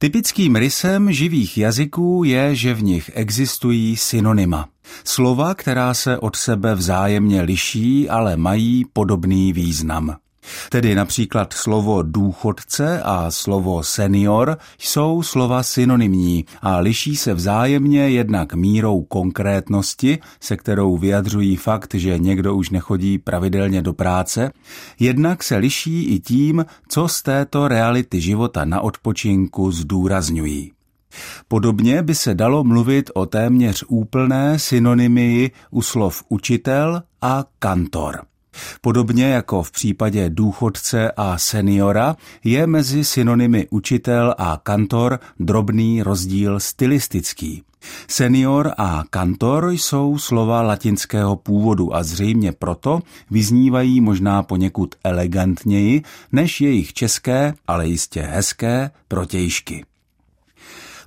Typickým rysem živých jazyků je, že v nich existují synonyma. Slova, která se od sebe vzájemně liší, ale mají podobný význam. Tedy například slovo důchodce a slovo senior jsou slova synonymní a liší se vzájemně jednak mírou konkrétnosti, se kterou vyjadřují fakt, že někdo už nechodí pravidelně do práce, jednak se liší i tím, co z této reality života na odpočinku zdůrazňují. Podobně by se dalo mluvit o téměř úplné synonymii u slov učitel a kantor. Podobně jako v případě důchodce a seniora je mezi synonymy učitel a kantor drobný rozdíl stylistický. Senior a kantor jsou slova latinského původu a zřejmě proto vyznívají možná poněkud elegantněji než jejich české, ale jistě hezké protějšky.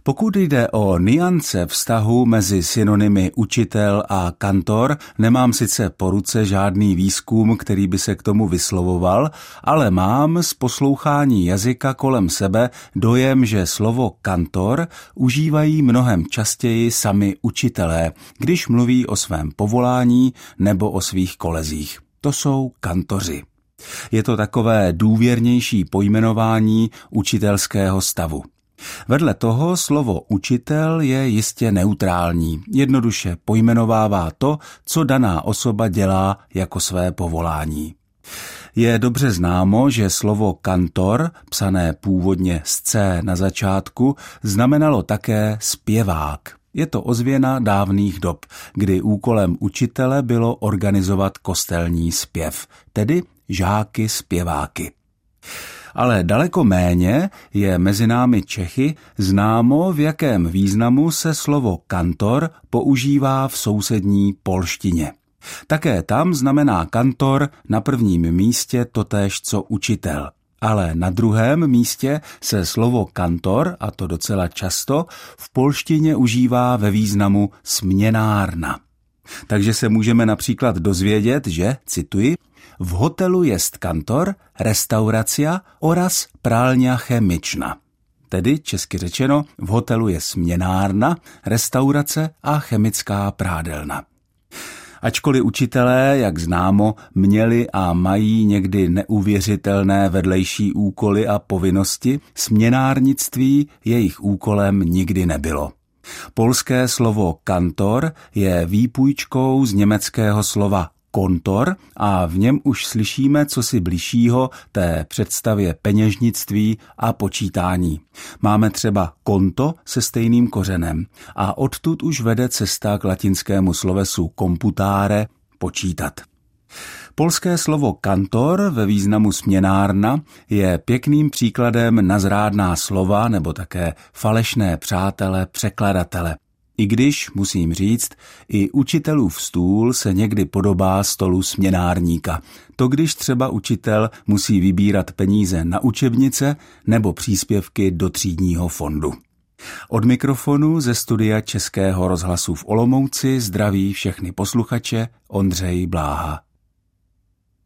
Pokud jde o niance vztahu mezi synonymy učitel a kantor, nemám sice po ruce žádný výzkum, který by se k tomu vyslovoval, ale mám z poslouchání jazyka kolem sebe dojem, že slovo kantor užívají mnohem častěji sami učitelé, když mluví o svém povolání nebo o svých kolezích. To jsou kantoři. Je to takové důvěrnější pojmenování učitelského stavu. Vedle toho slovo učitel je jistě neutrální, jednoduše pojmenovává to, co daná osoba dělá jako své povolání. Je dobře známo, že slovo kantor, psané původně z C na začátku, znamenalo také zpěvák. Je to ozvěna dávných dob, kdy úkolem učitele bylo organizovat kostelní zpěv, tedy žáky zpěváky ale daleko méně je mezi námi Čechy známo, v jakém významu se slovo kantor používá v sousední polštině. Také tam znamená kantor na prvním místě totéž co učitel. Ale na druhém místě se slovo kantor, a to docela často, v polštině užívá ve významu směnárna. Takže se můžeme například dozvědět, že, cituji, v hotelu jest kantor, restauracia oraz prálňa chemična. Tedy, česky řečeno, v hotelu je směnárna, restaurace a chemická prádelna. Ačkoliv učitelé, jak známo, měli a mají někdy neuvěřitelné vedlejší úkoly a povinnosti, směnárnictví jejich úkolem nikdy nebylo. Polské slovo kantor je výpůjčkou z německého slova kontor a v něm už slyšíme co si bližšího té představě peněžnictví a počítání. Máme třeba konto se stejným kořenem a odtud už vede cesta k latinskému slovesu komputáre počítat. Polské slovo kantor ve významu směnárna je pěkným příkladem na zrádná slova nebo také falešné přátele překladatele. I když, musím říct, i učitelův stůl se někdy podobá stolu směnárníka. To když třeba učitel musí vybírat peníze na učebnice nebo příspěvky do třídního fondu. Od mikrofonu ze studia Českého rozhlasu v Olomouci zdraví všechny posluchače Ondřej Bláha.